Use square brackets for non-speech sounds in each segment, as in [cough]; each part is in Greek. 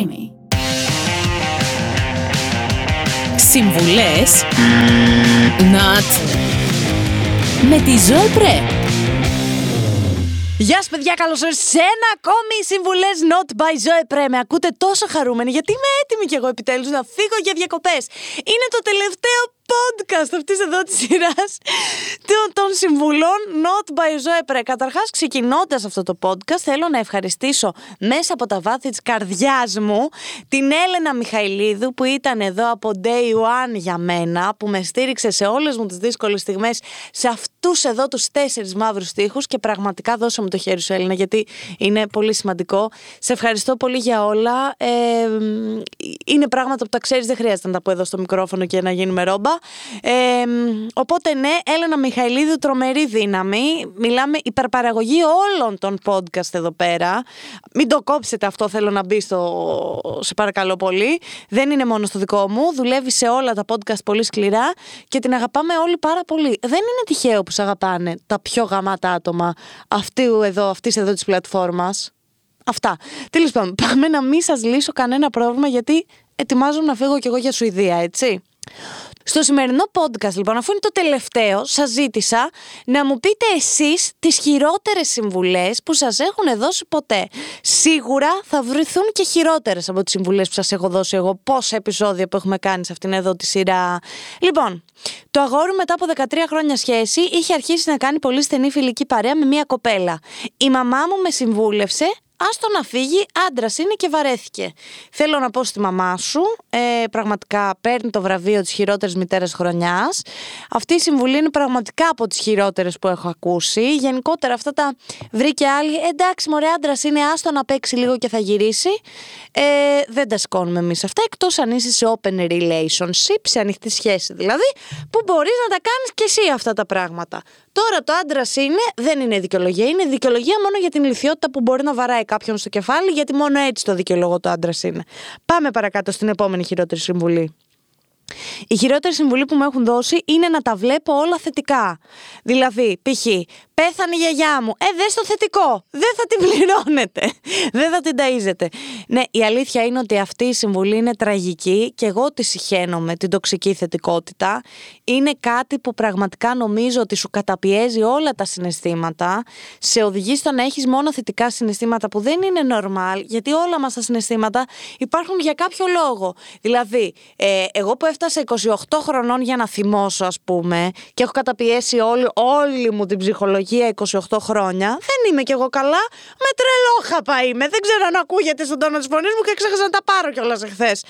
Creamy. Συμβουλές Not με τη Ζωή Πρέ. Γεια σας, παιδιά, καλώς ήρθατε σε ένα ακόμη συμβουλές Not by Zoe Pre. Με ακούτε τόσο χαρούμενοι, γιατί είμαι έτοιμη κι εγώ επιτέλους να φύγω για διακοπές. Είναι το τελευταίο podcast αυτής εδώ της σειράς των συμβουλών Not by Zoe Pre. Καταρχάς, ξεκινώντας αυτό το podcast, θέλω να ευχαριστήσω μέσα από τα βάθη της καρδιάς μου την Έλενα Μιχαηλίδου που ήταν εδώ από day one για μένα, που με στήριξε σε όλες μου τις δύσκολες στιγμές, σε αυτούς εδώ τους τέσσερις μαύρους τείχου και πραγματικά δώσε μου το χέρι σου, Έλληνα, γιατί είναι πολύ σημαντικό. Σε ευχαριστώ πολύ για όλα. Ε, είναι πράγματα που τα ξέρεις, δεν χρειάζεται να τα πω εδώ στο μικρόφωνο και να γίνουμε ρόμπα. Ε, οπότε ναι, Έλενα Μιχαηλίδου, τρομερή δύναμη. Μιλάμε υπερπαραγωγή όλων των podcast εδώ πέρα. Μην το κόψετε αυτό, θέλω να μπει στο. Σε παρακαλώ πολύ. Δεν είναι μόνο στο δικό μου. Δουλεύει σε όλα τα podcast πολύ σκληρά και την αγαπάμε όλοι πάρα πολύ. Δεν είναι τυχαίο που σε αγαπάνε τα πιο γαμάτα άτομα αυτού εδώ, αυτής εδώ της πλατφόρμας. Αυτά. Τέλος πάντων, πάμε να μην σας λύσω κανένα πρόβλημα γιατί ετοιμάζομαι να φύγω κι εγώ για Σουηδία, έτσι. Στο σημερινό podcast, λοιπόν, αφού είναι το τελευταίο, σας ζήτησα να μου πείτε εσείς τις χειρότερες συμβουλές που σας έχουν δώσει ποτέ. Σίγουρα θα βρεθούν και χειρότερες από τις συμβουλές που σας έχω δώσει εγώ. Πόσα επεισόδια που έχουμε κάνει σε αυτήν εδώ τη σειρά. Λοιπόν, το αγόρι μετά από 13 χρόνια σχέση είχε αρχίσει να κάνει πολύ στενή φιλική παρέα με μία κοπέλα. Η μαμά μου με συμβούλευσε Άστο να φύγει, άντρας είναι και βαρέθηκε. Θέλω να πω στη μαμά σου, ε, πραγματικά παίρνει το βραβείο της χειρότερης μητέρας χρονιάς. Αυτή η συμβουλή είναι πραγματικά από τις χειρότερες που έχω ακούσει. Γενικότερα αυτά τα βρήκε άλλη. Εντάξει, μωρέ, άντρας είναι, άστο να παίξει λίγο και θα γυρίσει. Ε, δεν τα σηκώνουμε εμείς αυτά, εκτός αν είσαι σε open relationship, σε ανοιχτή σχέση δηλαδή, που μπορείς να τα κάνεις και εσύ αυτά τα πράγματα. Τώρα το άντρας είναι, δεν είναι δικαιολογία. Είναι δικαιολογία μόνο για την ηλικιότητα που μπορεί να βαράει κάποιον στο κεφάλι, γιατί μόνο έτσι το δικαιολόγο το άντρας είναι. Πάμε παρακάτω στην επόμενη χειρότερη συμβουλή. Η χειρότερη συμβουλή που μου έχουν δώσει είναι να τα βλέπω όλα θετικά. Δηλαδή, π.χ. πέθανε η γιαγιά μου. Ε, δε το θετικό. Δεν θα την πληρώνετε. [laughs] Δεν θα την ταΐζετε. Ναι, η αλήθεια είναι ότι αυτή η συμβουλή είναι τραγική και εγώ τη συχαίνομαι την τοξική θετικότητα. Είναι κάτι που πραγματικά νομίζω ότι σου καταπιέζει όλα τα συναισθήματα. Σε οδηγεί στο να έχεις μόνο θετικά συναισθήματα που δεν είναι normal, γιατί όλα μας τα συναισθήματα υπάρχουν για κάποιο λόγο. Δηλαδή, ε, εγώ που έφτασα 28 χρονών για να θυμώσω, ας πούμε, και έχω καταπιέσει όλη, όλη μου την ψυχολογία 28 χρόνια. Δεν είμαι κι εγώ καλά. Με τρελόχαπα είμαι. Δεν ξέρω αν ακούγεται στον τόνο της φωνής μου και ξέχασα να τα πάρω κιόλας εχθές.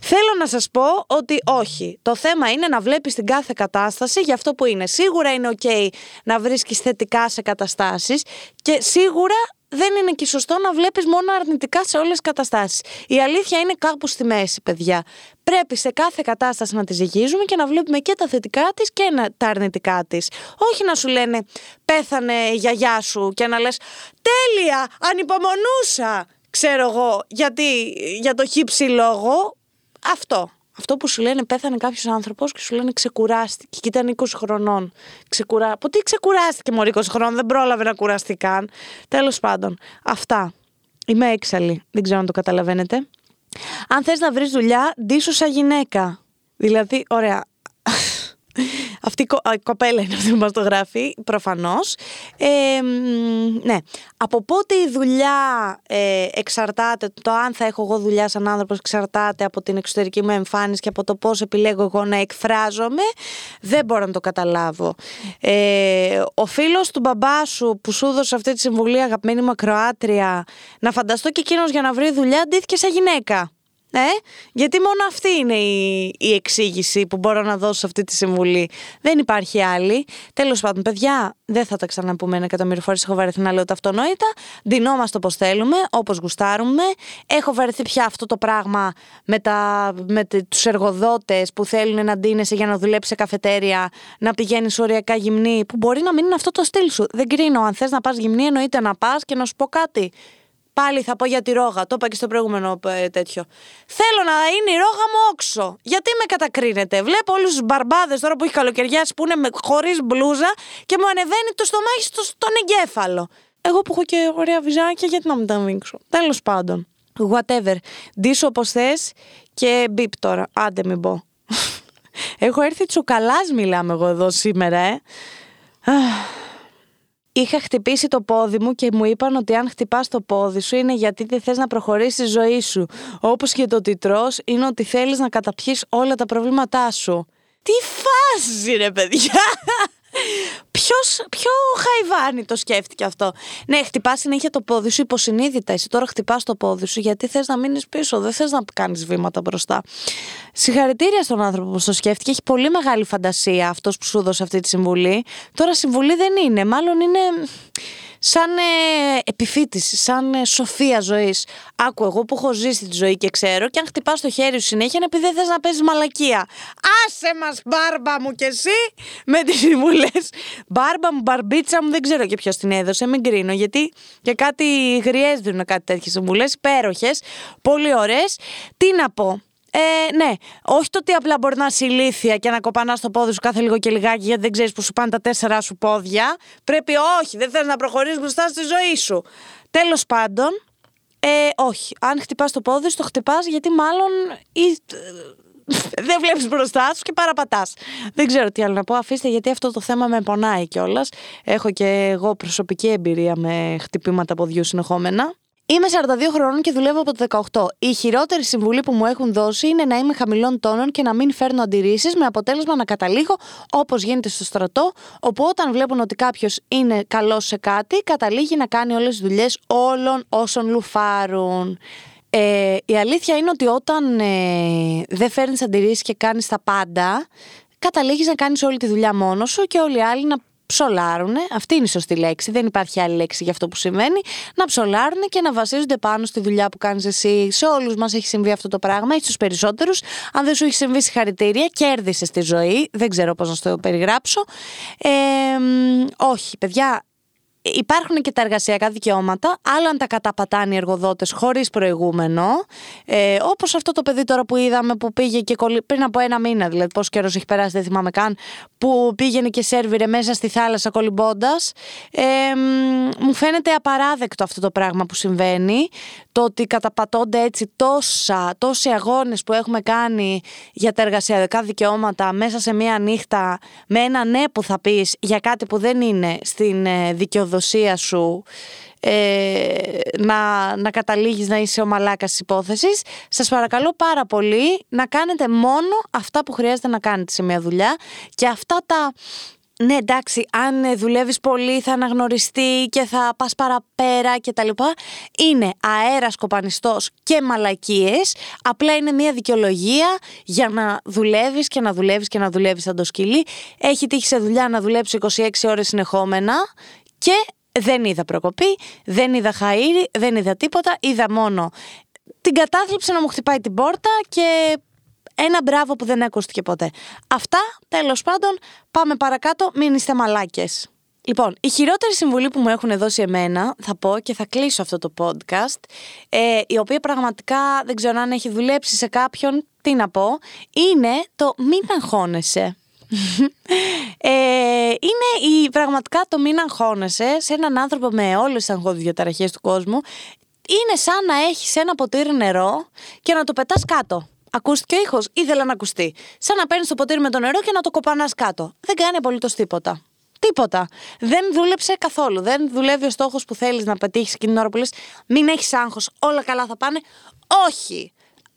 Θέλω να σας πω ότι όχι. Το θέμα είναι να βλέπεις την κάθε κατάσταση για αυτό που είναι. Σίγουρα είναι OK να βρίσκεις θετικά σε καταστάσεις και σίγουρα δεν είναι και σωστό να βλέπεις μόνο αρνητικά σε όλες τις καταστάσεις. Η αλήθεια είναι κάπου στη μέση, παιδιά. Πρέπει σε κάθε κατάσταση να τη ζυγίζουμε και να βλέπουμε και τα θετικά της και τα αρνητικά της. Όχι να σου λένε πέθανε η γιαγιά σου και να λες τέλεια, ανυπομονούσα, ξέρω εγώ, γιατί για το χύψη λόγο. Αυτό. Αυτό που σου λένε πέθανε κάποιος άνθρωπος και σου λένε ξεκουράστηκε και ήταν 20 χρονών. Ξεκουρά... Που τι ξεκουράστηκε μόλι 20 χρονών, δεν πρόλαβε να κουραστεί καν. Τέλος πάντων, αυτά. Είμαι έξαλλη. Δεν ξέρω αν το καταλαβαίνετε. Αν θες να βρεις δουλειά, ντύσου σαν γυναίκα. Δηλαδή, ωραία, αυτή η κοπέλα είναι αυτή που μας το γράφει, προφανώς. Ε, ναι. Από πότε η δουλειά ε, εξαρτάται, το αν θα έχω εγώ δουλειά σαν άνθρωπος εξαρτάται από την εξωτερική μου εμφάνιση και από το πώς επιλέγω εγώ να εκφράζομαι, δεν μπορώ να το καταλάβω. Ε, ο φίλος του μπαμπά σου που σου έδωσε αυτή τη συμβουλή, αγαπημένη μου ακροάτρια, να φανταστώ και εκείνος για να βρει δουλειά αντίθηκε σε γυναίκα. Ε, γιατί μόνο αυτή είναι η, η εξήγηση που μπορώ να δώσω σε αυτή τη συμβουλή. Δεν υπάρχει άλλη. Τέλος πάντων, παιδιά, δεν θα τα ξαναπούμε ένα εκατομμύριο φορές. Έχω βαρεθεί να λέω τα αυτονόητα. Ντυνόμαστε όπως θέλουμε, όπως γουστάρουμε. Έχω βαρεθεί πια αυτό το πράγμα με, τα, με τους εργοδότες που θέλουν να ντύνεσαι για να δουλέψεις σε καφετέρια, να πηγαίνεις οριακά γυμνή, που μπορεί να μην είναι αυτό το στυλ σου. Δεν κρίνω. Αν θες να πας γυμνή, εννοείται να πας και να σου πω κάτι. Πάλι θα πω για τη ρόγα. Το είπα και στο προηγούμενο ε, τέτοιο. Θέλω να είναι η ρόγα μου όξο. Γιατί με κατακρίνετε. Βλέπω όλους τους μπαρμπάδες τώρα που έχει καλοκαιριάσει που είναι χωρίς μπλούζα και μου ανεβαίνει το στομάχι στο, στον εγκέφαλο. Εγώ που έχω και ωραία βυζάκια, γιατί να μην τα ανοίξω. Τέλος πάντων. Whatever. Ντύσου όπως θες και μπιπ τώρα. Άντε μην πω. [laughs] Έχω έρθει τσουκαλάς μιλάμε εγώ εδώ σήμερα, ε. Είχα χτυπήσει το πόδι μου και μου είπαν ότι αν χτυπάς το πόδι σου είναι γιατί δεν θες να προχωρήσεις τη ζωή σου. Όπως και το ότι τρως είναι ότι θέλεις να καταπιείς όλα τα προβλήματά σου. Τι φάση ρε παιδιά! Ποιος, ποιο χαϊβάνι το σκέφτηκε αυτό; Ναι, χτυπάς συνέχεια το πόδι σου υποσυνείδητα. Εσύ τώρα χτυπάς το πόδι σου γιατί θες να μείνεις πίσω, δεν θες να κάνεις βήματα μπροστά. Συγχαρητήρια στον άνθρωπο που το σκέφτηκε. Έχει πολύ μεγάλη φαντασία αυτός που σου έδωσε αυτή τη συμβουλή. Τώρα συμβουλή δεν είναι. Μάλλον είναι σαν ε, επιφύτηση, σαν ε, σοφία ζωής. Άκου, εγώ που έχω ζήσει τη ζωή και ξέρω, και αν χτυπάς το χέρι σου συνέχεια είναι επειδή δεν θες να παίζεις μαλακία. Άσε μας, μπάρμπα μου κι εσύ, με τις συμβουλές. Μπάρμπα μου, μπαρμπίτσα μου, δεν ξέρω και ποιος την έδωσε, μην κρίνω, γιατί και κάτι γριές δίνουν κάτι τέτοιες συμβουλές, υπέροχες, πολύ ωραίες. Τι να πω. Ε, ναι, όχι το ότι απλά μπορεί να είσαι ηλίθια και να κοπανάς το πόδι σου κάθε λίγο και λιγάκι γιατί δεν ξέρεις που σου πάνε τα τέσσερα σου πόδια. Πρέπει όχι, δεν θες να προχωρήσεις μπροστά στη ζωή σου. Τέλος πάντων, ε, όχι. Αν χτυπάς το πόδι σου, το χτυπάς γιατί μάλλον. Ή, δεν βλέπεις μπροστά σου και παραπατάς. Δεν ξέρω τι άλλο να πω. Αφήστε γιατί αυτό το θέμα με πονάει κιόλας. Έχω και εγώ προσωπική εμπειρία με χτυπήματα ποδιού συνεχόμενα. Είμαι 42 χρονών και δουλεύω από το 18. Η χειρότερη συμβουλή που μου έχουν δώσει είναι να είμαι χαμηλών τόνων και να μην φέρνω αντιρρήσεις με αποτέλεσμα να καταλήγω όπως γίνεται στο στρατό, όπου όταν βλέπουν ότι κάποιος είναι καλός σε κάτι, καταλήγει να κάνει όλες τις δουλειές όλων όσων λουφάρουν. Ε, η αλήθεια είναι ότι όταν ε, δεν φέρνεις αντιρρήσεις και κάνεις τα πάντα, καταλήγεις να κάνεις όλη τη δουλειά μόνος σου και όλοι οι άλλοι να ψολάρουν, αυτή είναι η σωστή λέξη, δεν υπάρχει άλλη λέξη για αυτό που σημαίνει, να ψολάρουν και να βασίζονται πάνω στη δουλειά που κάνεις εσύ. Σε όλους μας έχει συμβεί αυτό το πράγμα, έχει του περισσότερους. Αν δεν σου έχει συμβεί, συγχαρητήρια, κέρδισες τη ζωή. Δεν ξέρω πώς να το περιγράψω. Ε, όχι, παιδιά, Υπάρχουν και τα εργασιακά δικαιώματα, άλλα αν τα καταπατάνε οι εργοδότες χωρίς προηγούμενο. Ε, Όπως αυτό το παιδί τώρα που είδαμε που πήγε και κολλη... πριν από ένα μήνα, δηλαδή πόσο καιρός έχει περάσει, δεν θυμάμαι καν, που πήγαινε και σερβιρε μέσα στη θάλασσα κολυμπώντας. Ε, μου φαίνεται απαράδεκτο αυτό το πράγμα που συμβαίνει. Το ότι καταπατώνται έτσι τόσα, τόσοι αγώνες που έχουμε κάνει για τα εργασιακά δικαιώματα μέσα σε μία νύχτα με ένα ναι που θα πεις για κάτι που δεν είναι στην ε, δικαιοδοσία δικαιοδοσία σου ε, να, να καταλήγεις να είσαι ο μαλάκας της υπόθεσης σας παρακαλώ πάρα πολύ να κάνετε μόνο αυτά που χρειάζεται να κάνετε σε μια δουλειά και αυτά τα ναι εντάξει αν δουλεύεις πολύ θα αναγνωριστεί και θα πας παραπέρα και τα λοιπά είναι αέρας κοπανιστός και μαλακίες απλά είναι μια δικαιολογία για να δουλεύεις και να δουλεύεις και να δουλεύεις σαν το σκυλί. Έχει τύχει σε δουλειά να δουλέψει 26 ώρες συνεχόμενα και δεν είδα προκοπή, δεν είδα χαΐρι, δεν είδα τίποτα, είδα μόνο την κατάθλιψη να μου χτυπάει την πόρτα και ένα μπράβο που δεν ακούστηκε ποτέ. Αυτά, τέλος πάντων, πάμε παρακάτω, μην είστε μαλάκες. Λοιπόν, η χειρότερη συμβουλή που μου έχουν δώσει εμένα, θα πω και θα κλείσω αυτό το podcast, ε, η οποία πραγματικά δεν ξέρω αν έχει δουλέψει σε κάποιον, τι να πω, είναι το μην αγχώνεσαι [laughs] ε, είναι η, πραγματικά το μην αγχώνεσαι σε έναν άνθρωπο με όλες τις αγχώδιες του κόσμου είναι σαν να έχεις ένα ποτήρι νερό και να το πετάς κάτω. Ακούστηκε ο ήχος, ήθελα να ακουστεί. Σαν να παίρνεις το ποτήρι με το νερό και να το κοπανάς κάτω. Δεν κάνει απολύτως τίποτα. Τίποτα. Δεν δούλεψε καθόλου. Δεν δουλεύει ο στόχος που θέλεις να πετύχεις εκείνη την ώρα που λες: Μην έχεις άγχος, όλα καλά θα πάνε. Όχι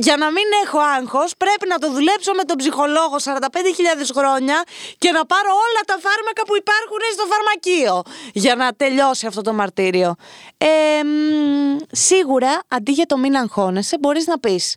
για να μην έχω άγχος, πρέπει να το δουλέψω με τον ψυχολόγο 45.000 χρόνια και να πάρω όλα τα φάρμακα που υπάρχουν στο φαρμακείο για να τελειώσει αυτό το μαρτύριο. Ε, σίγουρα, αντί για το μην αγχώνεσαι, μπορείς να πεις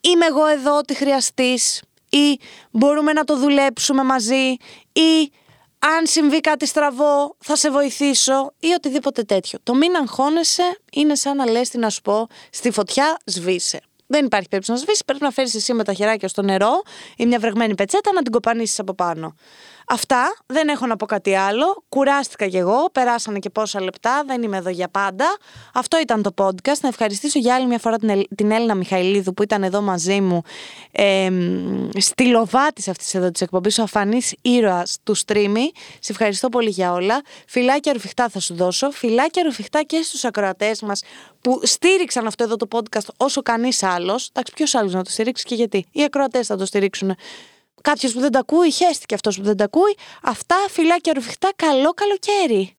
«Είμαι εγώ εδώ ότι χρειαστείς» ή «Μπορούμε να το δουλέψουμε μαζί» ή αν συμβεί κάτι στραβό θα σε βοηθήσω ή οτιδήποτε τέτοιο. Το μην αγχώνεσαι είναι σαν να λες τι να σου πω, στη φωτιά σβήσε. Δεν υπάρχει περίπτωση να σβήσει. Πρέπει να φέρεις εσύ με τα χεράκια στο νερό ή μια βρεγμένη πετσέτα να την κοπανίσεις από πάνω. Αυτά, δεν έχω να πω κάτι άλλο. Κουράστηκα κι εγώ, περάσανε και πόσα λεπτά, δεν είμαι εδώ για πάντα. Αυτό ήταν το podcast. Να ευχαριστήσω για άλλη μια φορά την, Ελ- την Έλληνα Μιχαηλίδου που ήταν εδώ μαζί μου ε, στη λοβάτης αυτής εδώ της εκπομπής, ο αφανής ήρωας του streaming. Σε ευχαριστώ πολύ για όλα. Φιλάκια ρουφιχτά θα σου δώσω. Φιλάκια ρουφιχτά και στους ακροατές μας που στήριξαν αυτό εδώ το podcast όσο κανείς άλλο. Εντάξει, ποιος άλλος να το στηρίξει και γιατί. Οι ακροατές θα το στηρίξουν. Κάποιος που δεν τα ακούει, χέστηκε αυτός που δεν τα ακούει. Αυτά, φιλάκια ρουφιχτά, καλό καλοκαίρι.